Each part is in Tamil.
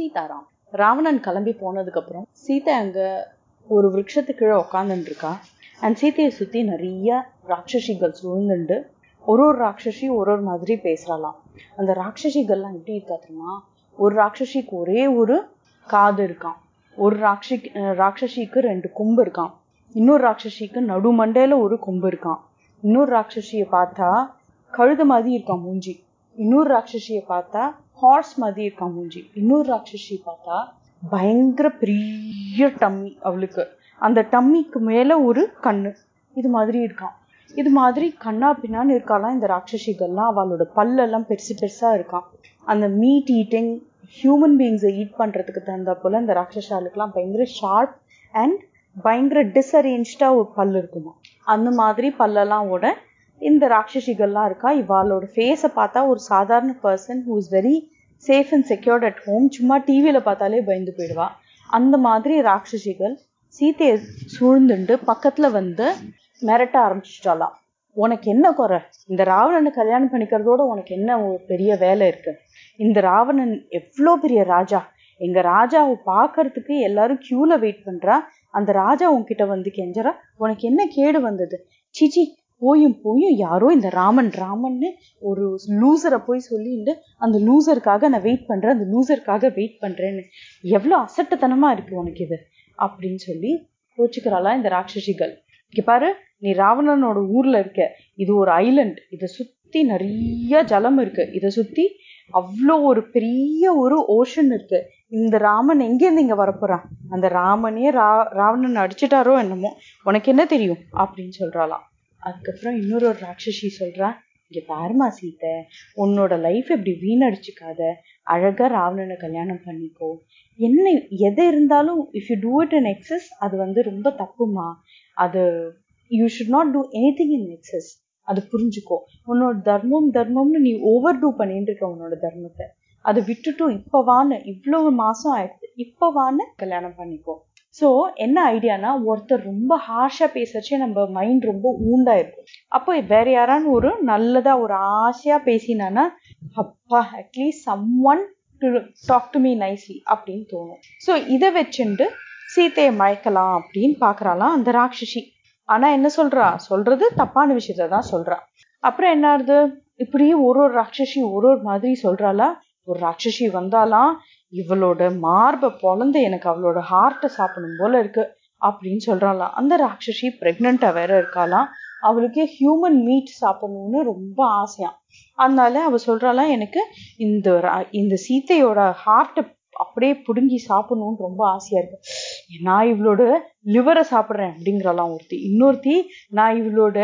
சீதாராம். ராவணன் கிளம்பி போனதுக்கப்புறம் சீதை அங்க ஒரு விரக்ஷத்து கீழே உட்காந்துட்டு இருக்கா அண்ட் சீதையை சுத்தி நிறைய ராட்சசிகள் சூழ்ந்துண்டு. ஒரு ஒரு ராட்சசி ஒரு ஒரு மாதிரி பேசுறலாம். அந்த ராட்சசிகள்லாம் எப்படி இருக்கா தெரியுமா? ஒரு ராட்சசிக்கு ஒரே ஒரு காது இருக்கான் ஒரு ராட்சி ராட்சசிக்கு ரெண்டு கொம்பு இருக்கான் இன்னொரு ராட்சசிக்கு நடுமண்டையில ஒரு கொம்பு இருக்கான் இன்னொரு ராட்சசியை பார்த்தா கழுத மாதிரி இருக்கான் மூஞ்சி. இன்னொரு ராட்சசியை பார்த்தா ஹார்ஸ் மாதிரி இருக்கான் மூஞ்சி. இன்னொரு ராட்சசி பார்த்தா பயங்கர பெரிய டம்மி அவளுக்கு. அந்த டம்மிக்கு மேல ஒரு கண்ணு. இது மாதிரி இருக்கான் இது மாதிரி கண்ணா பின்னான்னு இருக்காளாம் இந்த ராட்சசிகள்லாம். அவளோட பல்லெல்லாம் பெருசு பெருசா இருக்கான் அந்த மீட் ஈட்டிங் ஹியூமன் பீயிங்ஸை ஈட் பண்றதுக்கு தகுந்த போல இந்த ராட்சசாலுக்கெல்லாம் பயங்கர ஷார்ப் அண்ட் பயங்கர டிஸ்அரேஞ்சா ஒரு பல் இருக்குமா அந்த மாதிரி பல்லெல்லாம் ஓட இந்த ராட்சசிகள்லாம் இருக்கா? இவாளோட ஃபேஸை பார்த்தா ஒரு சாதாரண person who is very safe and secured at home சும்மா டிவியில் பார்த்தாலே பயந்து போயிடுவா. அந்த மாதிரி ராட்சசிகள் சீத்தையை சூழ்ந்துண்டு பக்கத்தில் வந்து மிரட்ட ஆரம்பிச்சிட்டாலாம் உனக்கு என்ன குறை? இந்த ராவணனை கல்யாணம் பண்ணிக்கிறதோட உனக்கு என்ன ஒரு பெரிய வேலை இருக்கு? இந்த ராவணன் எவ்வளோ பெரிய ராஜா? எங்கள் ராஜாவை பார்க்கறதுக்கு எல்லாரும் க்யூவில் வெயிட் பண்ணுறா அந்த ராஜா உன்கிட்ட வந்து கெஞ்சரா உனக்கு என்ன கேடு வந்தது? சிச்சி போயும் போயும் யாரோ இந்த ராமன் ராமன்னு ஒரு லூசரை போய் சொல்லிட்டு அந்த லூசருக்காக நான் வெயிட் பண்றேன் அந்த லூசருக்காக வெயிட் பண்றேன்னு. எவ்வளோ அசட்டத்தனமா இருக்கு உனக்கு இது? அப்படின்னு சொல்லி கோச்சுக்கிறாளா இந்த ராட்சசிகள். இங்க பாரு நீ ராவணனோட ஊர்ல இருக்க இது ஒரு ஐலண்ட் இதை சுத்தி நிறைய ஜலம் இருக்கு. இதை சுத்தி அவ்வளோ ஒரு பெரிய ஒரு ஓஷன் இருக்கு. இந்த ராமன் எங்கேருந்து இங்க வரப்போறான்? அந்த ராமனே ரா ராவணன் அடிச்சிட்டாரோ என்னமோ? உனக்கு என்ன தெரியும்? அப்படின்னு சொல்றாளாம். அதுக்கப்புறம் இன்னொரு ஒரு ராட்சசி சொல்றா இங்க பாருமா சீத்தை உன்னோட லைஃப் இப்படி வீணடிச்சுக்காத அழகா ராவணனை கல்யாணம் பண்ணிக்கோ. என்ன எது இருந்தாலும் if you do it in excess அது வந்து ரொம்ப தப்புமா? அது you should not do anything in excess அது புரிஞ்சுக்கோ. உன்னோட தர்மம் தர்மம்னு நீ ஓவர் டூ பண்ணிட்டு இருக்க உன்னோட தர்மத்தை. அதை விட்டுட்டும் இப்போ வான்னு இவ்வளவு மாசம் ஆயிடுது. இப்போ வான்னு கல்யாணம் பண்ணிக்கோ. ஸோ என்ன ஐடியானா ஒருத்தர் ரொம்ப ஹார்ஷா பேசுறச்சே நம்ம மைண்ட் ரொம்ப ஊண்டாயிருக்கும். அப்போ வேற யாரான்னு ஒரு நல்லதா ஒரு ஆசையா பேசினானா அப்பா at least someone to talk to me nicely அப்படின்னு தோணும். ஸோ இதை வச்சுண்டு சீத்தையை மயக்கலாம் அப்படின்னு பாக்குறாளாம் அந்த ராட்சசி. ஆனா என்ன சொல்றா? சொல்றது தப்பான விஷயத்த தான் சொல்றா. அப்புறம் என்ன ஆகுது? இப்படியே ஒரு ஒரு ராட்சசி ஒரு ஒரு மாதிரி சொல்றாளா? ஒரு ராட்சசி வந்தாலாம் இவளோட மார்பை பொழந்து எனக்கு அவளோட ஹார்ட்டை சாப்பிடணும் போல இருக்கு அப்படின்னு சொல்றாளாம். அந்த ராட்சசி பிரெக்னண்டா வேற இருக்காளாம். அவளுக்கு ஹியூமன் மீட் சாப்பிடணும்னு ரொம்ப ஆசையாம். அதனால அவ சொல்றாளாம் எனக்கு இந்த இந்த சீத்தையோட ஹார்ட்டை அப்படியே பிடுங்கி சாப்பிடணும்னு ரொம்ப ஆசையா இருக்கு. நான் இவளோட லிவரை சாப்பிட்றேன் அப்படிங்கிறலாம் ஒருத்தி. இன்னொருத்தி நான் இவளோட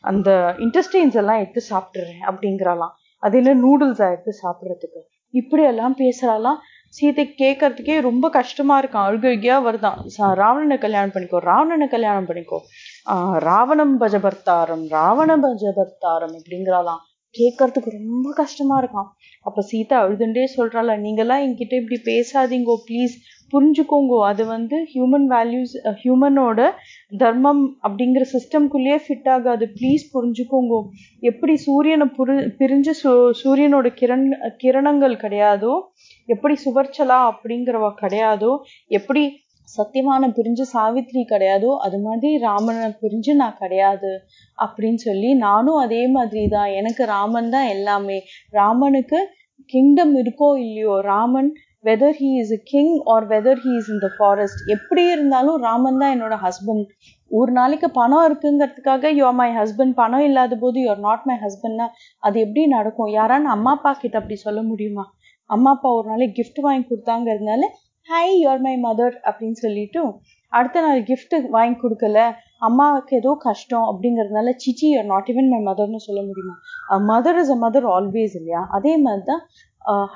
அந்த இன்டெஸ்டைன்ஸ் எல்லாம் எடுத்து சாப்பிட்றேன் அப்படிங்கிறலாம் அது என்ன நூடுல்ஸா எடுத்து சாப்பிட்றதுக்கு? இப்படி எல்லாம் பேசுறாலாம் சீதை கேட்கறதுக்கே ரொம்ப கஷ்டமா இருக்கான் அழுகையா வருதான் ராவணனை கல்யாணம் பண்ணிக்கோ ராவணனை கல்யாணம் பண்ணிக்கோ. ஆஹ் ராவணம் பஜபர்த்தாரம் ராவண பஜபர்த்தாரம் அப்படிங்கிறாளாம் கேட்கறதுக்கு ரொம்ப கஷ்டமா இருக்கான் அப்ப சீதா அழுதுண்டே சொல்றாள நீங்கெல்லாம் என்கிட்ட இப்படி பேசாதீங்கோ ப்ளீஸ் புரிஞ்சுக்கோங்கோ. அது வந்து ஹியூமன் வேல்யூஸ் ஹியூமனோட தர்மம் அப்படிங்கிற சிஸ்டம்குள்ளேயே ஃபிட் ஆகாது. ப்ளீஸ் புரிஞ்சுக்கோங்கோ. எப்படி சூரியனை புரி பிரிஞ்சு சூ சூரியனோட கிரண் கிரணங்கள் கிடையாதோ எப்படி சுவர்ச்சலா அப்படிங்கிறவ கிடையாதோ எப்படி சத்தியமான பிரிஞ்சு சாவித்ரி கிடையாதோ அது மாதிரி ராமனை பிரிஞ்சு நான் கிடையாது அப்படின்னு சொல்லி நானும் அதே மாதிரி தான் எனக்கு ராமன் தான் எல்லாமே. ராமனுக்கு கிங்டம் இருக்கோ இல்லையோ Raman whether he is king or whether he is in the forest எப்படி இருந்தாலும் ராமன் தான் என்னோட ஹஸ்பண்ட் ஒரு நாளைக்கு பணம் இருக்குங்கிறதுக்காக யோ மை ஹஸ்பண்ட் பணம் இல்லாத போது யுவர் நாட் மை ஹஸ்பண்ட்னா அது எப்படி நடக்கும்? யாரான்னு அம்மா அப்பா கிட்ட அப்படி சொல்ல முடியுமா? அம்மா அப்பா ஒரு நாளைக்கு கிஃப்ட் வாங்கி கொடுத்தாங்கிறதுனால ஹாய் யுவர் மை மதர் அப்படின்னு சொல்லிட்டு அடுத்த நாள் கிஃப்ட் வாங்கி கொடுக்கல. அம்மாவுக்கு ஏதோ கஷ்டம் அப்படிங்கிறதுனால சிச்சி யூஆர் நாட் ஈவன் மை மதர்னு சொல்ல முடியுமா? Mother is a mother always இல்லையா? அதே மாதிரி தான்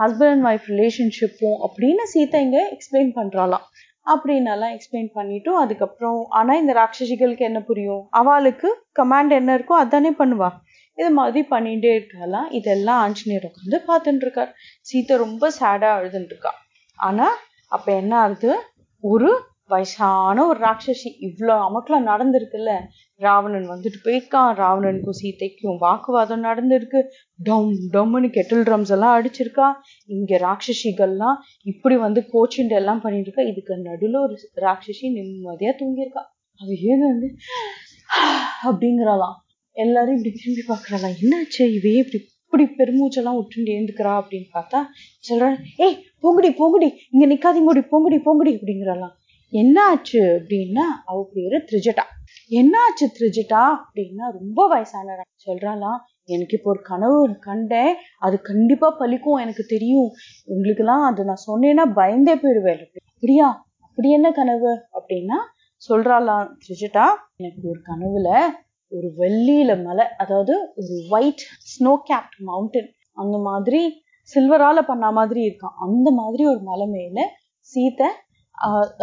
ஹஸ்பண்ட் அண்ட் ஒய்ஃப் ரிலேஷன்ஷிப்பும் அப்படின்னு சீதா இங்கே எக்ஸ்பிளைன் பண்ணுறாளாம் அப்படின்னெல்லாம் எக்ஸ்பிளைன் பண்ணிட்டு அதுக்கப்புறம் ஆனா இந்த ராட்சசிகளுக்கு என்ன புரியும்? அவளுக்கு கமாண்ட் என்ன இருக்கோ அதானே பண்ணுவா. இது மாதிரி பண்ணிகிட்டே இருக்காளாம். இதெல்லாம் ஆஞ்சநேயர் உட்காந்து பார்த்துட்டு இருக்கார். சீத்தை ரொம்ப சேடா அழுதுட்டு இருக்கா. ஆனா அப்ப என்ன ஆகுது? ஒரு வயசான ஒரு ராட்சசி. இவ்வளோ அமக்கில் நடந்திருக்குல்ல. ராவணன் வந்துட்டு போயிருக்கான். ராவணனுக்கும் சீத்தைக்கும் வாக்குவாதம் நடந்திருக்கு. டம் டம்னு கெட்டில் ட்ரம்ஸ் எல்லாம் அடிச்சிருக்கா. இங்கே ராட்சசிகள்லாம் இப்படி வந்து கோச்சுண்டு எல்லாம் பண்ணிட்டு இருக்கா இதுக்கு நடுவில் ஒரு ராட்சசி நிம்மதியாக தூங்கியிருக்கா. அவ ஏது வந்து அப்படிங்கிறாளாம். எல்லாரும் இப்படி திரும்பி பார்க்குறாளாம். என்னாச்சு? இவையே இப்படி இப்படி பெருமூச்செல்லாம் விட்டு எழுந்துக்கிறா அப்படின்னு பார்த்தா சொல்றான் ஏய் பொங்குடி பொங்குடி இங்க நிக்காதீங்கடி போங்கடி பொங்குடி அப்படிங்கிறலாம் என்ன ஆச்சு அப்படின்னா அவ பேரு திரிஜட்டா. என்ன ஆச்சு திரிஜட்டா? அப்படின்னா ரொம்ப வயசான சொல்றாளாம். எனக்கு இப்போ ஒரு கனவு கண்டேன். அது கண்டிப்பா பலிக்கும் எனக்கு தெரியும். உங்களுக்கு எல்லாம் அது நான் சொன்னேன்னா பயந்தே போயிடுவேன். அப்படியா? அப்படி என்ன கனவு? அப்படின்னா சொல்றாளாம் திரிஜட்டா எனக்கு ஒரு கனவுல ஒரு வெள்ளியில மலை அதாவது ஒரு ஒயிட் ஸ்னோ கேப்ட் மவுண்டன் அந்த மாதிரி சில்வரால பண்ண மாதிரி இருக்கான் அந்த மாதிரி ஒரு மலை மேல சீத்தை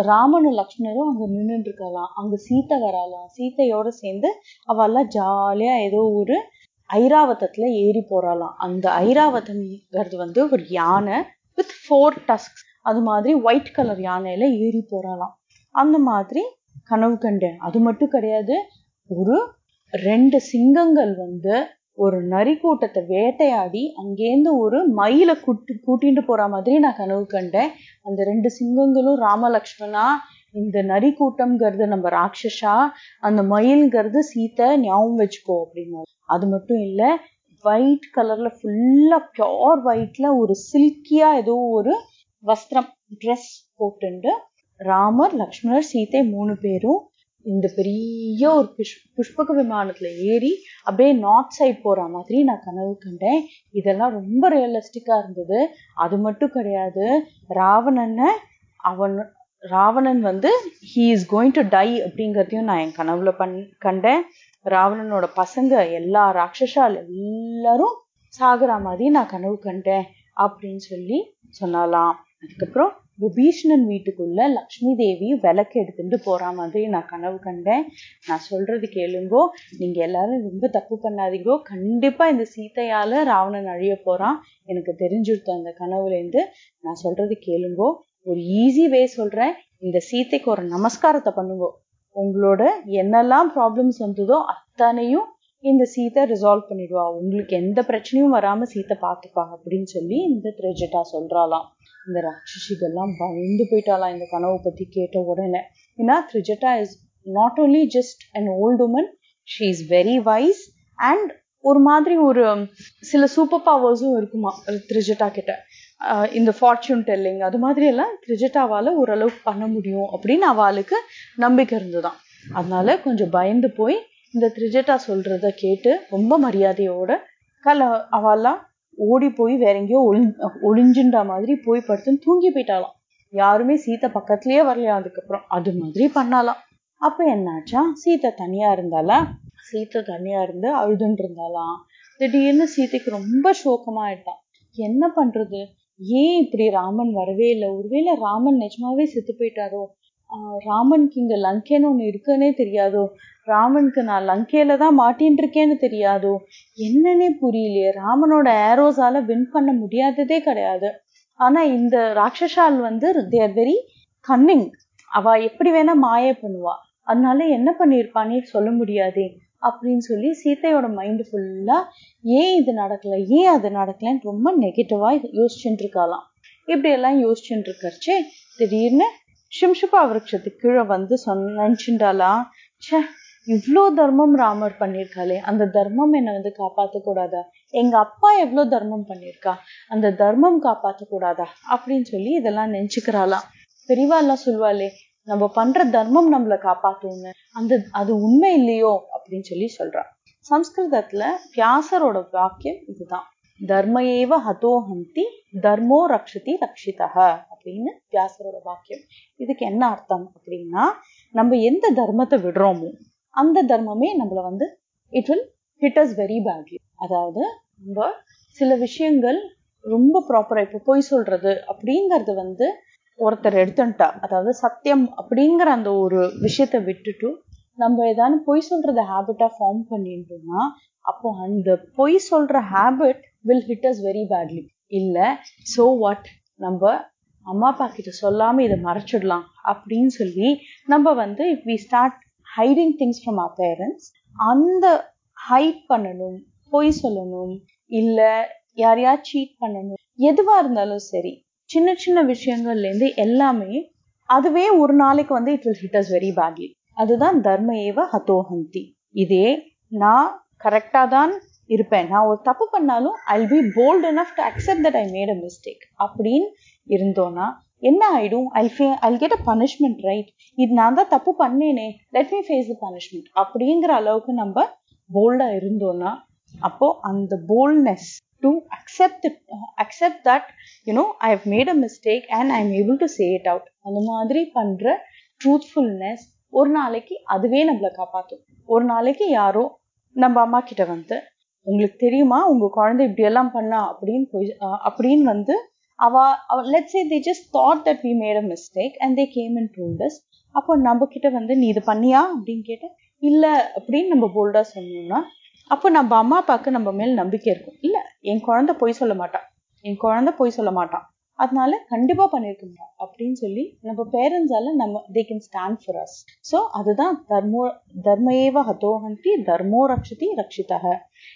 ராமனும் லக்ஷ்மணரும் அங்க நின்றுட்டு இருக்கலாம் அங்க சீத்தை வராலாம் சீத்தையோட சேர்ந்து அவெல்லாம் ஜாலியா ஏதோ ஒரு ஐராவதத்துல ஏறி போறாளாம். அந்த ஐராவதம்ங்கிறது வந்து ஒரு யானை வித் ஃபோர் டஸ்க் அது மாதிரி ஒயிட் கலர் யானையில ஏறி போறாளாம். அந்த மாதிரி கனவு கண்டேன். அது மட்டும் கிடையாது ஒரு ரெண்டு சிங்கங்கள் வந்து ஒரு நரி கூட்டத்தை வேட்டையாடி அங்கேருந்து ஒரு மயில கூட்டு கூட்டிட்டு போற மாதிரி நான் கனவு கண்டேன். அந்த ரெண்டு சிங்கங்களும் ராமலக்ஷ்மணா இந்த நரி கூட்டம்ங்கிறது நம்ம ராட்சஸா அந்த மயில்ங்கிறது சீத்தை ஞாபகம் வச்சுக்கோ அப்படின்னு. அது மட்டும் இல்ல ஒயிட் கலர்ல ஃபுல்லா பியோர் ஒயிட்ல ஒரு சில்கியா ஏதோ ஒரு வஸ்திரம் ட்ரெஸ் போட்டுண்டு ராமர் லக்ஷ்மணர் சீத்தை மூணு பேரும் இந்த பெரிய ஒரு புஷ் புஷ்பக விமானத்துல ஏறி அப்படியே நார்த் சைட் போற மாதிரி நான் கனவு கண்டேன். இதெல்லாம் ரொம்ப ரியலிஸ்டிக்கா இருந்தது. அது மட்டும் கிடையாது ராவணனை அவன் ராவணன் வந்து he is going to die அப்படிங்கிறதையும் நான் என் கனவுல பண் கண்டேன். ராவணனோட பசங்க எல்லா ராட்சஸால் எல்லாரும் சாகுற மாதிரி நான் கனவு கண்டேன் அப்படின்னு சொல்லி சொன்னலாம். அதுக்கப்புறம் விபீஷணன் வீட்டுக்குள்ள லக்ஷ்மி தேவி விளக்கு எடுத்துட்டு போற மாதிரி நான் கனவு கண்டேன். நான் சொல்றது கேளுங்கோ. நீங்க எல்லாரும் ரொம்ப தப்பு பண்ணாதீங்கோ. கண்டிப்பா இந்த சீத்தையால ராவணன் அழிய போறான். எனக்கு தெரிஞ்சிருத்தோம் அந்த கனவுல இருந்து நான் சொல்றது கேளுங்கோ. ஒரு ஈஸி வே சொல்றேன். இந்த சீத்தைக்கு ஒரு நமஸ்காரத்தை பண்ணுங்க. உங்களோட என்னெல்லாம் ப்ராப்ளம்ஸ் வந்ததோ அத்தனையும் இந்த சீத்தை ரிசால்வ் பண்ணிடுவா. உங்களுக்கு எந்த பிரச்சனையும் வராம சீத்தை பார்த்துப்பா அப்படின்னு சொல்லி இந்த திரஜட்டா சொல்றாளாம். இந்த ராட்சசிகள்லாம் பயந்து போயிட்டாலாம் இந்த கனவை பத்தி கேட்ட உடனே. ஏன்னா Trijata is not only just an old woman she is very wise and ஒரு மாதிரி ஒரு சில சூப்பர் பவர்ஸும் இருக்குமா திரிஜட்டா கிட்ட. இந்த ஃபார்ச்சூன் டெல்லிங் அது மாதிரி எல்லாம் திரிஜட்டாவால ஓரளவுக்கு பண்ண முடியும் அப்படின்னு அவளுக்கு நம்பிக்கை இருந்துதான் அதனால கொஞ்சம் பயந்து போய் இந்த திரிஜட்டா சொல்றத கேட்டு ரொம்ப மரியாதையோட கல அவெல்லாம் ஓடி போய் வேற எங்கேயோ ஒளி ஒளிஞ்சுன்ற மாதிரி போய் படுத்துன்னு தூங்கி போயிட்டாலாம் யாருமே சீத்தை பக்கத்துலயே வரலையா அதுக்கப்புறம்? அது மாதிரி பண்ணாலாம் அப்ப என்னாச்சா? சீத்தை தனியா இருந்தாலா சீத்தை தனியா இருந்து அழுதுன்னு இருந்தாலாம் திடீர்னு சீதைக்கு ரொம்ப சோகமா ஆயிட்டான் என்ன பண்றது? ஏன் இப்படி ராமன் வரவே இல்லை? ஒருவேளை ராமன் நிஜமாவே செத்து போயிட்டாரோ? ராமனுக்கு இங்க லங்கேன்னு ஒண்ணு இருக்குன்னே தெரியாதோ? ராமனுக்கு நான் லங்கையில தான் மாட்டின்னு இருக்கேன்னு தெரியாதோ? என்னன்னே புரியலையே. ராமனோட ஏரோஸால வின் பண்ண முடியாததே கிடையாது. ஆனா இந்த ராட்சசால் வந்து தேர் வெரி கன்னிங் அவ எப்படி வேணா மாய பண்ணுவா. அதனால என்ன பண்ணியிருப்பானே சொல்ல முடியாதே. அப்படின்னு சொல்லி சீத்தையோட மைண்ட் ஃபுல்லா ஏன் இது நடக்கல? ஏன் அது நடக்கலன்னு ரொம்ப நெகட்டிவா யோசிச்சுட்டு இருக்காளாம் இப்படி எல்லாம் யோசிச்சுட்டு இருக்கச்சே திடீர்னு ஷிம்ஷுபா விரக்ஷத்துக்கு கீழே வந்து சொன்ன நினச்சிண்டாலா ச்சே இவ்வளோ தர்மம் ராமர் பண்ணியிருக்காளே அந்த தர்மம் என்னை வந்து காப்பாத்த கூடாதா? எங்க அப்பா எவ்வளோ தர்மம் பண்ணியிருக்கா அந்த தர்மம் காப்பாத்த கூடாதா? அப்படின்னு சொல்லி இதெல்லாம் நினச்சிக்கிறாளாம் பெரியவா எல்லாம் சொல்வாளே நம்ம பண்ற தர்மம் நம்மள காப்பாற்றும்னு அந்த அது உண்மை இல்லையோ? அப்படின்னு சொல்லி சொல்றா. சம்ஸ்கிருதத்துல வியாசரோட வாக்கியம் இதுதான். தர்ம ஏவ ஹதோஹந்தி தர்மோ ரக்ஷதி ரக்ஷிதா அப்படின்னு வியாசரோட வாக்கியம். இதுக்கு என்ன அர்த்தம் அப்படின்னா நம்ம எந்த தர்மத்தை விடுறோமோ அந்த தர்மமே நம்மள வந்து it will hit us very badly அதாவது நம்ம சில விஷயங்கள் ரொம்ப ப்ராப்பரா இப்போ பொய் சொல்றது அப்படிங்கறது வந்து ஒருத்தர் எடுத்துட்டா அதாவது சத்தியம் அப்படிங்கிற அந்த ஒரு விஷயத்த விட்டுட்டு நம்ம ஏதாவது பொய் சொல்றத ஹேபிட்டா ஃபார்ம் பண்ணிட்டோம்னா அப்போ அந்த பொய் சொல்ற habit will hit us very badly இல்லை சோ வாட் நம்ம அம்மா அப்பா கிட்ட சொல்லாம இதை மறைச்சிடலாம் அப்படின்னு சொல்லி நம்ம வந்து if we start hiding things from a parents அந்த ஹைட் பண்ணணும் பொய் சொல்லணும் இல்லை யாரையா சீட் பண்ணணும் எதுவா இருந்தாலும் சரி சின்ன சின்ன விஷயங்கள்லேருந்து எல்லாமே அதுவே ஒரு நாளைக்கு வந்து it will hit us very badly அதுதான் தர்ம ஏவ ஹதோஹந்தி. இதே நான் கரெக்டாக தான் இருப்பேன். நான் ஒரு தப்பு பண்ணாலும் I be bold enough to accept that I made a mistake அப்படின்னு இருந்தோன்னா என்ன ஆயிடும்? ஐ ஃபே I get a punishment right இது நான் தான் தப்பு பண்ணேனே. Let me face the punishment அப்படிங்கிற அளவுக்கு நம்ம போல்டாக இருந்தோம்னா அப்போ அந்த boldness to accept accept that you know I have made a mistake and I am able to say it out அந்த மாதிரி பண்ணுற ட்ரூத்ஃபுல்னஸ் ஒரு நாளைக்கு அதுவே நம்மளை காப்பாற்றும் ஒரு நாளைக்கு யாரோ நம்ம அம்மா கிட்ட வந்து உங்களுக்கு தெரியுமா? உங்க குழந்தை இப்படி எல்லாம் பண்ணா அப்படின்னு போய் அப்படின்னு வந்து அவ let's say they just thought that we made a mistake and they came in told us அப்போ நம்ம கிட்ட வந்து நீ இது பண்ணியா? அப்படின்னு கேட்டு இல்லை அப்படின்னு நம்ம போல்டா சொன்னோம்னா அப்போ நம்ம அம்மா அப்பாவுக்கு நம்ம மேல் நம்பிக்கை இருக்கும். இல்லை என் குழந்தை பொய் சொல்ல மாட்டான் என் குழந்தை பொய் சொல்ல மாட்டான் அதனால கண்டிப்பா பண்ணியிருக்க மாட்டான் அப்படின்னு சொல்லி நம்ம பேரண்ட்ஸால நம்ம they can stand for us so அதுதான் தர்மோ தர்மேவ ஹதோஹந்தி தர்மோ ரக்ஷதி ரக்ஷிதக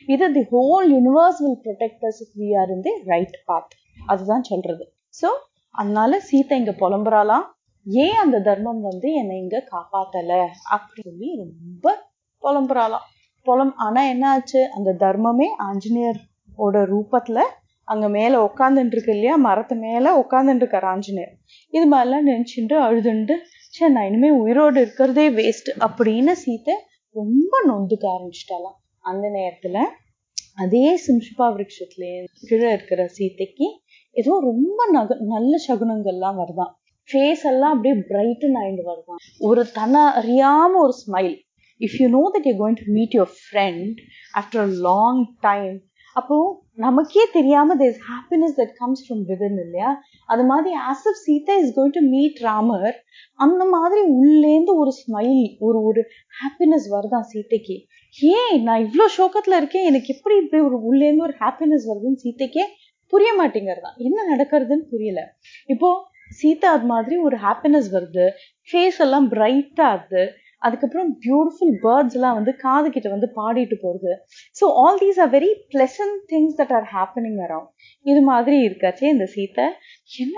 இது the whole universe will protect us if we are in the right path அதுதான் சொல்றது. ஸோ அதனால சீத்தை இங்க புலம்புறாலாம் ஏன் அந்த தர்மம் வந்து என்னை இங்க காப்பாத்தல? அப்படின்னு சொல்லி ரொம்ப புலம்புறாளாம். புலம் ஆனா என்ன ஆச்சு? அந்த தர்மமே ஆஞ்சநேயரோட ரூபத்துல அங்க மேல உட்காந்துட்டு இருக்கு இல்லையா? மரத்து மேல உட்காந்துட்டு ஆஞ்சநேயர். இது மாதிரிலாம் நினைச்சுட்டு அழுதுண்டு சே நான் இனிமே உயிரோடு இருக்கிறதே வேஸ்ட் அப்படின்னு சீத்தை ரொம்ப நொந்துக்க ஆரம்பிச்சிட்டாலாம் அந்த நேரத்துல அதே சிம்ஷிபா விரக்ஷத்துல கீழே இருக்கிற சீத்தைக்கு ஏதோ ரொம்ப நக நல்ல சகுனங்கள்லாம் வருதான். ஃபேஸ் எல்லாம் அப்படியே பிரைட்டன் ஆயிட்டு வருதான். ஒரு தன அறியாம ஒரு smile if you know that you going to meet your friend after a long time அப்போ நமக்கே தெரியாம their happiness that comes from within இல்லையா? அது மாதிரி as up Sita is going to meet Ramar அந்த மாதிரி உள்ளேந்து ஒரு ஸ்மைல் ஒரு ஒரு ஹாப்பினஸ் வருதான் சீத்தைக்கு ஏன் நான் இவ்வளோ ஷோக்கத்துல இருக்கேன் எனக்கு எப்படி இப்படி ஒரு உள்ளேந்து ஒரு ஹாப்பினஸ் வருதுன்னு சீத்தைக்கே புரிய மாட்டேங்கிறதான் என்ன நடக்கிறதுன்னு புரியல. இப்போ சீதா அது மாதிரி ஒரு ஹாப்பினஸ் வருது ஃபேஸ் எல்லாம் பிரைட்டாக ஆகுது அதுக்கப்புறம் பியூட்டிஃபுல் பேர்ட்ஸ் எல்லாம் வந்து காது கிட்ட வந்து பாடிட்டு போறது. So all these are very pleasant things that are happening around இது மாதிரி இருக்காச்சே இந்த சீத்தை. என்ன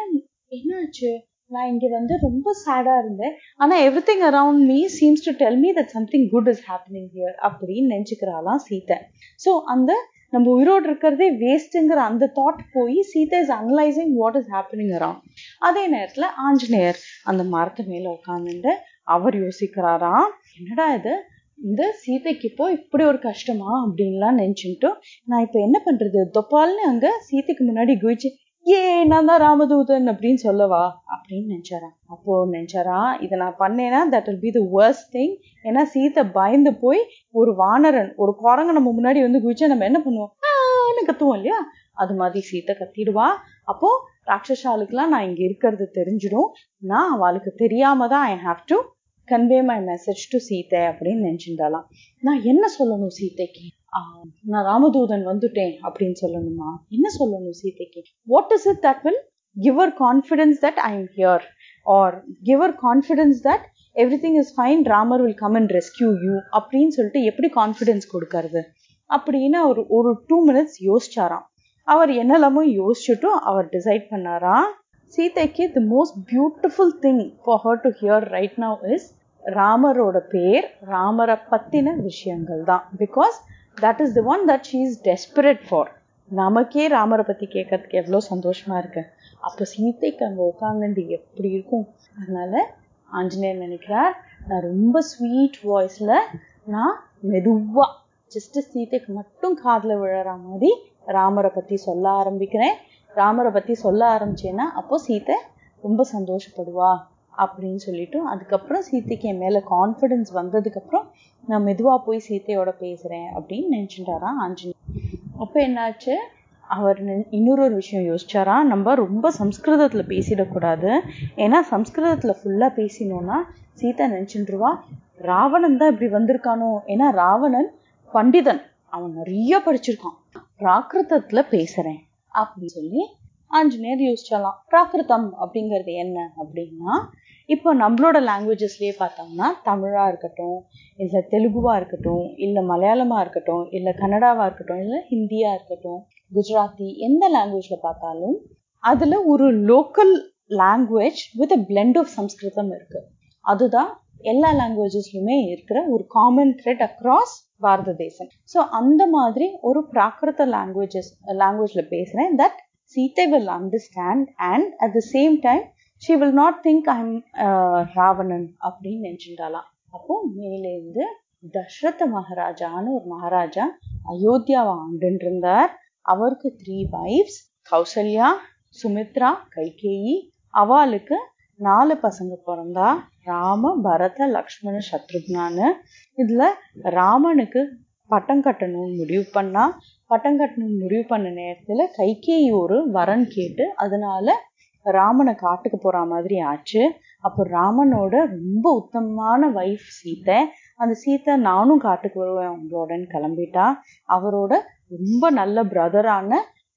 என்னாச்சு? நான் இங்கே வந்து ரொம்ப சேடா இருந்தேன். ஆனா everything around me seems to tell me that something good is happening here அப்படின்னு நினைச்சுக்கிறாளாம் சீத்தை. ஸோ அந்த நம்ம உயிரோடு இருக்கிறதே வேஸ்ட்டுங்கிற அந்த தாட் போய் Sita is analysing what is happening around அதே நேரத்துல ஆஞ்சநேயர் அந்த மரத்து மேல உட்காந்துட்டு அவர் யோசிக்கிறாரா? என்னடா இது? இந்த சீதைக்கு இப்போ இப்படி ஒரு கஷ்டமா? அப்படின்லாம் நினைச்சுட்டு நான் இப்போ என்ன பண்றது? தொப்பால்னு அங்க சீதைக்கு முன்னாடி குதிச்சு ஏ நான் தான் ராமதூதன் அப்படின்னு சொல்லவா? அப்படின்னு நினச்சாரா அப்போ நினச்சாரா இதை நான் பண்ணேன்னா that will be the worst thing ஏன்னா சீத்தை பயந்து போய் ஒரு வானரன் ஒரு குரங்கு நம்ம முன்னாடி வந்து குவிச்சா நம்ம என்ன பண்ணுவோம்? கத்துவோம் இல்லையா? அது மாதிரி சீத்தை கத்திடுவா. அப்போ ராட்சசாலுக்கெல்லாம் நான் இங்க இருக்கிறது தெரிஞ்சிடும். நான் அவளுக்கு தெரியாம தான் I have to convey my message to சீத்தை அப்படின்னு நினைச்சுட்டாலாம் நான் என்ன சொல்லணும் சீத்தைக்கு நான் ராமதூதன் வந்துட்டேன் அப்படின்னு சொல்லணுமா? என்ன சொல்லணும் சீதைக்கு? What is it that will give her confidence that I am here or give her confidence that everything is fine Ramar will come and rescue you அப்படின்னு சொல்லிட்டு எப்படி கான்ஃபிடன்ஸ் கொடுக்கறது? அப்படின்னு அவர் ஒரு டூ மினிட்ஸ் யோசிச்சாராம். அவர் என்னெல்லாமோ யோசிச்சுட்டும் அவர் டிசைட் பண்ணாரா சீதைக்கு the most beautiful thing for her to hear right now is ராமரோட பேர் ராமரை பத்தின விஷயங்கள் தான். Because that is the one that she is desperate for நமக்கே ராமரை பத்தி கேட்கறதுக்கு எவ்வளோ சந்தோஷமா இருக்கு. அப்போ சீதைக்கு அங்கே உட்காந்துட்டு எப்படி இருக்கும்? அதனால ஆஞ்சநேயர் நினைக்கிறார் நான் ரொம்ப ஸ்வீட் வாய்ஸ்ல நான் மெதுவா ஜஸ்ட் சீதைக்கு மட்டும் காதில் விழற மாதிரி ராமரை பத்தி சொல்ல ஆரம்பிக்கிறேன். ராமரை பத்தி சொல்ல ஆரம்பிச்சேன்னா அப்போ சீதை ரொம்ப சந்தோஷப்படுவா. அப்படின்னு சொல்லிட்டு அதுக்கப்புறம் சீத்தைக்கு என் மேல கான்ஃபிடென்ஸ் வந்ததுக்கு அப்புறம் நான் மெதுவா போய் சீத்தையோட பேசுறேன் அப்படின்னு நினைச்சுட்டாராம் ஆஞ்சநேயர். அப்ப என்னாச்சு? அவர் இன்னொரு ஒரு விஷயம் யோசிச்சாரா நம்ம ரொம்ப சம்ஸ்கிருதத்துல பேசிடக்கூடாது. ஏன்னா சம்ஸ்கிருதத்துல ஃபுல்லா பேசினோம்னா சீதா நினைச்சுருவா ராவணன் தான் இப்படி வந்திருக்கானோ? ஏன்னா ராவணன் பண்டிதன். அவன் நிறைய படிச்சிருக்கான். பிராகிருதத்துல பேசுறேன் அப்படின்னு சொல்லி ஆஞ்சநேயர் யோசிச்சாலாம் பிராகிருதம் அப்படிங்கிறது என்ன அப்படின்னா இப்போ நம்மளோட லாங்குவேஜஸ்லயே பார்த்தோம்னா தமிழாக இருக்கட்டும் இல்லை தெலுங்குவாக இருக்கட்டும் இல்லை மலையாளமாக இருக்கட்டும் இல்லை கன்னடாவாக இருக்கட்டும் இல்லை ஹிந்தியாக இருக்கட்டும் குஜராத்தி எந்த லாங்குவேஜில் பார்த்தாலும் அதில் ஒரு local language with a blend of Samskritam இருக்கு. அதுதான் எல்லா லாங்குவேஜஸ்லயுமே இருக்கிற ஒரு காமன் த்ரெட் அக்ராஸ் பாரத தேசம். ஸோ அந்த மாதிரி ஒரு பிராகிருத லாங்குவேஜஸ் லாங்குவேஜில் பேசுகிறேன் that Seethai will understand and at the same time she will not think I Ravanan அப்படின்னு நினைச்சுட்டாலாம் அப்போ மேலேருந்து தசரத மகாராஜான்னு ஒரு மகாராஜா அயோத்தியாவை ஆண்டுன்னு இருந்தார். அவருக்கு த்ரீ வைஃப்ஸ் கௌசல்யா சுமித்ரா கைகேயி. அவளுக்கு நாலு பசங்க பிறந்தா ராம பரத லக்ஷ்மண சத்ருக்னான்னு. இதுல ராமனுக்கு பட்டம் கட்டணும்னு முடிவு பண்ணா. பட்டம் கட்டணும்னு முடிவு பண்ண நேரத்துல கைகேயி ஒரு வரன் கேட்டு அதனால ராமனை காட்டுக்கு போற மாதிரி ஆச்சு. அப்போ ராமனோட ரொம்ப உத்தமமான வைஃப் சீத்தை அந்த சீத்தை நானும் காட்டுக்கு வருவேன் உங்களோடன்னு கிளம்பிட்டா. அவரோட ரொம்ப நல்ல பிரதரான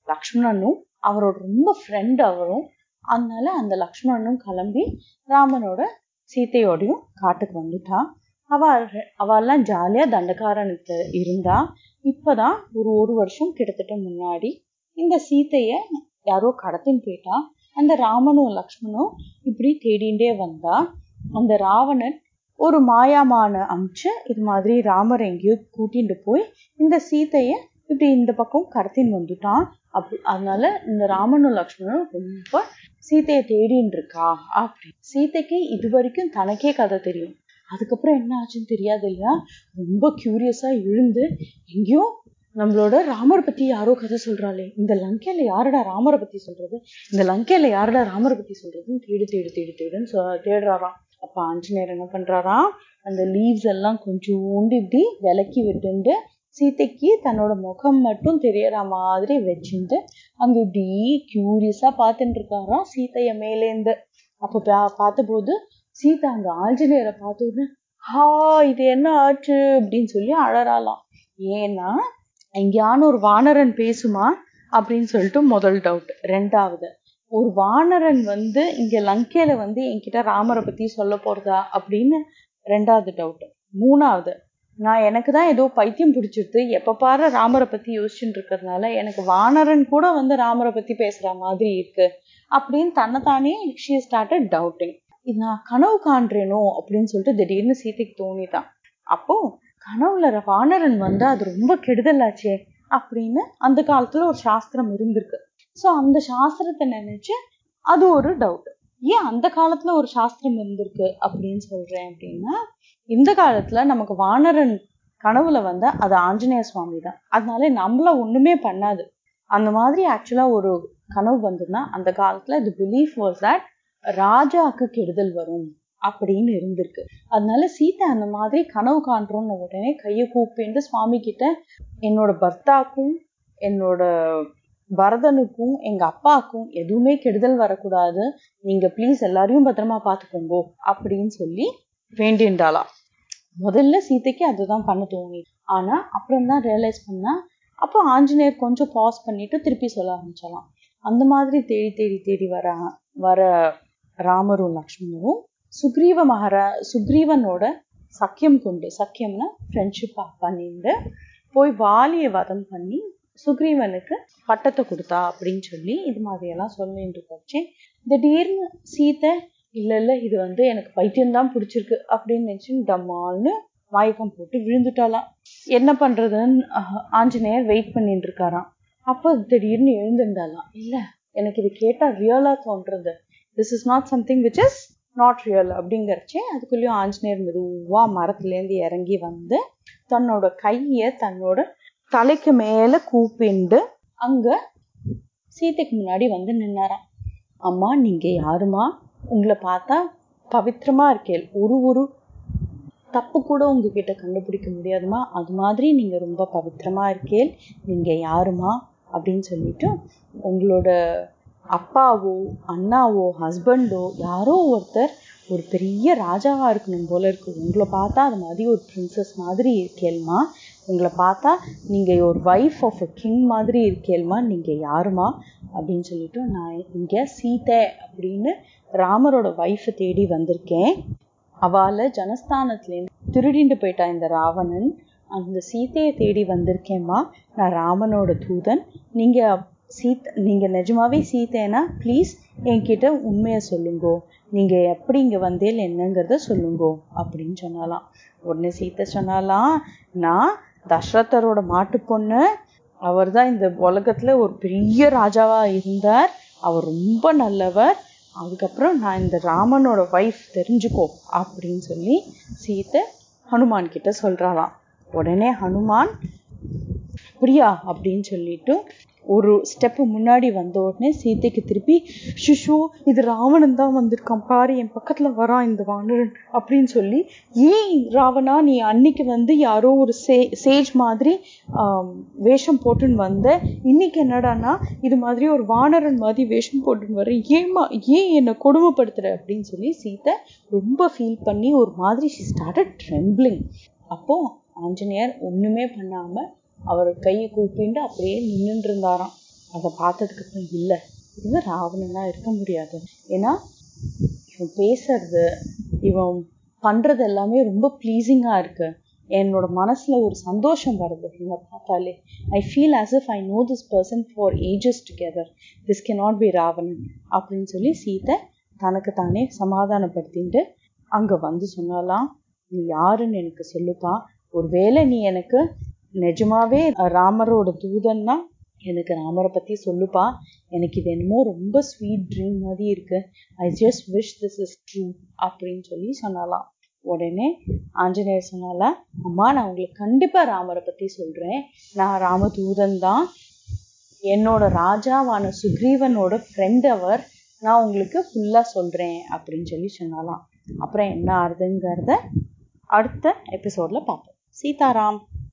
லக்ஷ்மணனும் அவரோட ரொம்ப ஃப்ரெண்ட் அவரும். அதனால அந்த லக்ஷ்மணனும் கிளம்பி ராமனோட சீத்தையோடையும் காட்டுக்கு வந்துட்டான் அவ அவெல்லாம் ஜாலியா தண்டக்காரனுக்கு இருந்தா. இப்பதான் ஒரு ஒரு வருஷம் கிட்டத்தட்ட முன்னாடி இந்த சீத்தைய யாரோ கடத்தின்னு போயிட்டா அந்த ராமனும் லக்ஷ்மணும் இப்படி தேடிண்டே வந்தா அந்த ராவணன் ஒரு மாயாமான அமிச்சு இது மாதிரி ராமர் எங்கேயோ கூட்டிட்டு போய் இந்த சீத்தைய இப்படி இந்த பக்கம் கடத்தின்னு வந்துட்டான். அப்படி அதனால இந்த ராமனும் லக்ஷ்மணனும் ரொம்ப சீத்தைய தேடின்னு இருக்கா அப்படி. சீத்தைக்கு இது வரைக்கும் தனக்கே கதை தெரியும். அதுக்கப்புறம் என்ன ஆச்சுன்னு தெரியாது இல்லையா? ரொம்ப கியூரியஸா எழுந்து எங்கேயோ நம்மளோட ராமரை பத்தி யாரோ கதை சொல்றாளே. இந்த லங்கையில யாரடா ராமரை பத்தி சொல்றது? இந்த லங்கையில யாரடா ராமரை பத்தி சொல்றதுன்னு தேடி தேடி தேடு தேடுன்னு சொ- தேடுறாராம். அப்ப ஆஞ்சநேயர் என்ன பண்றாராம்? அந்த லீவ்ஸ் எல்லாம் கொஞ்சோண்டு இப்படி விலக்கி விட்டுண்டு சீதைக்கு தன்னோட முகம் மட்டும் தெரியற மாதிரி வச்சுட்டு அங்க இப்படி கியூரியஸா பார்த்துட்டு இருக்காராம் சீத்தைய மேலேந்து. அப்ப பா- பார்த்தபோது சீதா அங்க ஆஞ்சநேயரை பார்த்த உடனே ஹா இது என்ன ஆச்சு? அப்படின்னு சொல்லி அழறாளாம். ஏன்னா எங்கேயானு ஒரு வானரன் பேசுமா அப்படின்னு சொல்லிட்டு முதல் டவுட் ரெண்டாவது ஒரு வானரன் வந்து இங்க லங்கையில வந்து என்கிட்ட ராமரை பத்தி சொல்ல போறதா அப்படின்னு ரெண்டாவது டவுட் மூணாவது நான் எனக்கு தான் ஏதோ பைத்தியம் பிடிச்சிருது எப்ப பாரு ராமரை பத்தி யோசிச்சுட்டு இருக்கிறதுனால எனக்கு வானரன் கூட வந்து ராமரை பத்தி பேசுற மாதிரி இருக்கு அப்படின்னு தன்னைத்தானே ஷி ஸ்டார்டட் டவுட்டிங் இது நான் கனவு காண்றேனோ அப்படின்னு சொல்லிட்டு திடீர்னு சீதைக்கு தோணிதான் அப்போ கனவுல ர- வானரன் வந்து அது ரொம்ப கெடுதலாச்சே அப்படின்னு அந்த காலத்தில் ஒரு சாஸ்திரம் இருந்திருக்கு. ஸோ அந்த சாஸ்திரத்தை நினைச்சு அது ஒரு டவுட் ஏன் அந்த காலத்தில் ஒரு சாஸ்திரம் இருந்திருக்கு அப்படின்னு சொல்கிறேன் அப்படின்னா இந்த காலத்தில் நமக்கு வானரன் கனவுல வந்து அது ஆஞ்சநேய சுவாமி தான். அதனால நம்மள ஒண்ணுமே பண்ணாது. அந்த மாதிரி ஆக்சுவலா ஒரு கனவு வந்ததுன்னா அந்த காலத்துல இது பிலீஃப் வாஸ் தட் ராஜாக்கு கெடுதல் வரும். அப்படின்னு இருந்திருக்கு. அதனால சீதா அந்த மாதிரி கனவு காண்றோம்னு உடனே கையை கூப்பிட்டு சுவாமி கிட்ட என்னோட பர்த்தாக்கும் என்னோட பரதனுக்கும் எங்க அப்பாவுக்கும் எதுவுமே கெடுதல் வரக்கூடாது. நீங்க ப்ளீஸ் எல்லாரையும் பத்திரமா பாத்துக்கோங்கோ அப்படின்னு சொல்லி வேண்டின்றாளாம் முதல்ல சீதைக்கு அதுதான் பண்ண தோணி. ஆனா அப்புறம் தான் ரியலைஸ் பண்ணா அப்போ ஆஞ்சநேயர் கொஞ்சம் பாஸ் பண்ணிட்டு திருப்பி சொல்ல ஆரம்பிச்சலாம் அந்த மாதிரி தேடி தேடி தேடி வர வர ராமரும் லக்ஷ்மணரும் சுக்ரீவ மகாரா சுக்ரீவனோட சக்கியம் கொண்டு சக்கியம்னா ஃப்ரெண்ட்ஷிப்பாக பண்ணிட்டு போய் வாலியை வதம் பண்ணி சுக்ரீவனுக்கு பட்டத்தை கொடுத்தா அப்படின்னு சொல்லி இது மாதிரியெல்லாம் சொல்லிட்டு போச்சு. திடீர்னு சீதை இல்லை இல்லை இது வந்து எனக்கு பைத்தியம்தான் பிடிச்சிருக்கு அப்படின்னு நினச்சி டம்மால்னு மயக்கம் போட்டு விழுந்துட்டாலாம் என்ன பண்ணுறதுன்னு ஆஞ்சநேயர் வெயிட் பண்ணிட்டு இருக்காராம். அப்போ திடீர்னு எழுந்திருந்தாலாம் இல்லை எனக்கு இது கேட்டால் ரியலாக தோன்றது. This is not something which is not real அப்படிங்கறச்சே அதுக்குள்ளேயும் ஆஞ்சநேயர் மெதுவாக மரத்துலேருந்து இறங்கி வந்து தன்னோட கையை தன்னோட தலைக்கு மேலே கூப்பிண்டு அங்கே சீத்தைக்கு முன்னாடி வந்து நின்னாராம். அம்மா நீங்கள் யாருமா? உங்களை பார்த்தா பவித்திரமாக இருக்கேள். ஒரு ஒரு தப்பு கூட உங்ககிட்ட கண்டுபிடிக்க முடியாதுமா? அது மாதிரி நீங்கள் ரொம்ப பவித்திரமாக இருக்கேள். நீங்கள் யாருமா? அப்படின்னு சொல்லிட்டு உங்களோட அப்பாவோ அண்ணாவோ ஹஸ்பண்டோ யாரோ ஒருத்தர் ஒரு பெரிய ராஜாவா இருக்கணும் போல இருக்கு. உங்களை பார்த்தா அது மாதிரி ஒரு பிரின்சஸ் மாதிரி இருக்கேல்மா உங்களை பார்த்தா நீங்க ஒரு வைஃப் ஆஃப் அ கிங் மாதிரி இருக்கேல்மா நீங்க யாருமா? அப்படின்னு சொல்லிட்டு நான் இங்க சீதை அப்படின்னு ராமரோட ஒய்ஃபை தேடி வந்திருக்கேன். அவளை ஜனஸ்தானத்துலேருந்து திருடிண்டு போயிட்டா இந்த ராவணன். அந்த சீதையை தேடி வந்திருக்கேம்மா. நான் ராமனோட தூதன். நீங்கள் சீத் நீங்க நிஜமாவே சீதைனா ப்ளீஸ் என்கிட்ட உண்மையை சொல்லுங்கோ. நீங்க எப்படி இங்கே வந்தேல் என்னங்கிறத சொல்லுங்கோ அப்படின்னு சொன்னாலாம். உடனே சீத்தை சொன்னாலாம் நான் தசரதரோட மாட்டு பொண்ணு. அவர் தான் இந்த உலகத்துல ஒரு பெரிய ராஜாவா இருந்தார். அவர் ரொம்ப நல்லவர். அதுக்கப்புறம் நான் இந்த ராமனோட ஒய்ஃப் தெரிஞ்சுக்கோ அப்படின்னு சொல்லி சீத்தை ஹனுமான் கிட்ட சொல்றாளாம். உடனே ஹனுமான் அப்படியா? அப்படின்னு சொல்லிட்டு ஒரு ஸ்டெப் முன்னாடி வந்த உடனே சீதைக்கு திருப்பி ஷிஷோ இது ராவணன் தான் வந்திருக்கான். பாரு என் பக்கத்துல வரான் இந்த வானரன். அப்படின்னு சொல்லி ஏன் ராவணா நீ அன்னைக்கு வந்து யாரோ ஒரு சே சேஜ் மாதிரி வேஷம் போட்டுன்னு வந்த. இன்னைக்கு என்னடானா இது மாதிரி ஒரு வானரன் மாதிரி வேஷம் போட்டுன்னு வர ஏமா ஏன் என்னை கொடுமைப்படுத்துற? அப்படின்னு சொல்லி சீதை ரொம்ப ஃபீல் பண்ணி ஒரு மாதிரி ஷி ஸ்டார்டட் ட்ரெம்பிளிங் அப்போ ஆஞ்சநேயர் ஒண்ணுமே பண்ணாம அவர் கையை கூப்பிட்டு அப்படியே நின்றுட்டு இருந்தாராம் அதை பார்த்ததுக்கு அப்புறம் இல்லை இது ராவணனா இருக்க முடியாது. ஏன்னா இவன் பேசுறது இவன் பண்றது எல்லாமே ரொம்ப ப்ளீஸிங்கா இருக்கு. என்னோட மனசுல ஒரு சந்தோஷம் வருது. இவங்க பார்த்தாலே. I feel as if I know this person for ages together this can not be Ravanan அப்படின்னு சொல்லி சீதை தனக்கு தானே சமாதானப்படுத்திட்டு அங்க வந்து சொன்னாலாம் நீ யாருன்னு எனக்கு சொல்லுப்பா. ஒருவேளை நீ எனக்கு நிஜமாவே ராமரோட தூதன்னா எனக்கு ராமரை பத்தி சொல்லுப்பா. எனக்கு இது என்னமோ ரொம்ப ஸ்வீட் ட்ரீம் மாதிரி இருக்கு. I just wish this is true அப்படின்னு சொல்லி சொன்னாலாம். உடனே ஆஞ்சநேயர் சொன்னால அம்மா நான் உங்களுக்கு கண்டிப்பா ராமரை பத்தி சொல்றேன். நான் ராம தூதன் தான். என்னோட ராஜாவான சுக்ரீவனோட ஃப்ரெண்ட் அவர். நான் உங்களுக்கு ஃபுல்லா சொல்றேன். அப்படின்னு சொல்லி சொன்னாலாம். அப்புறம் என்ன ஆறுதுங்கிறத அடுத்த எபிசோட்ல பார்ப்போம். சீதாராம்.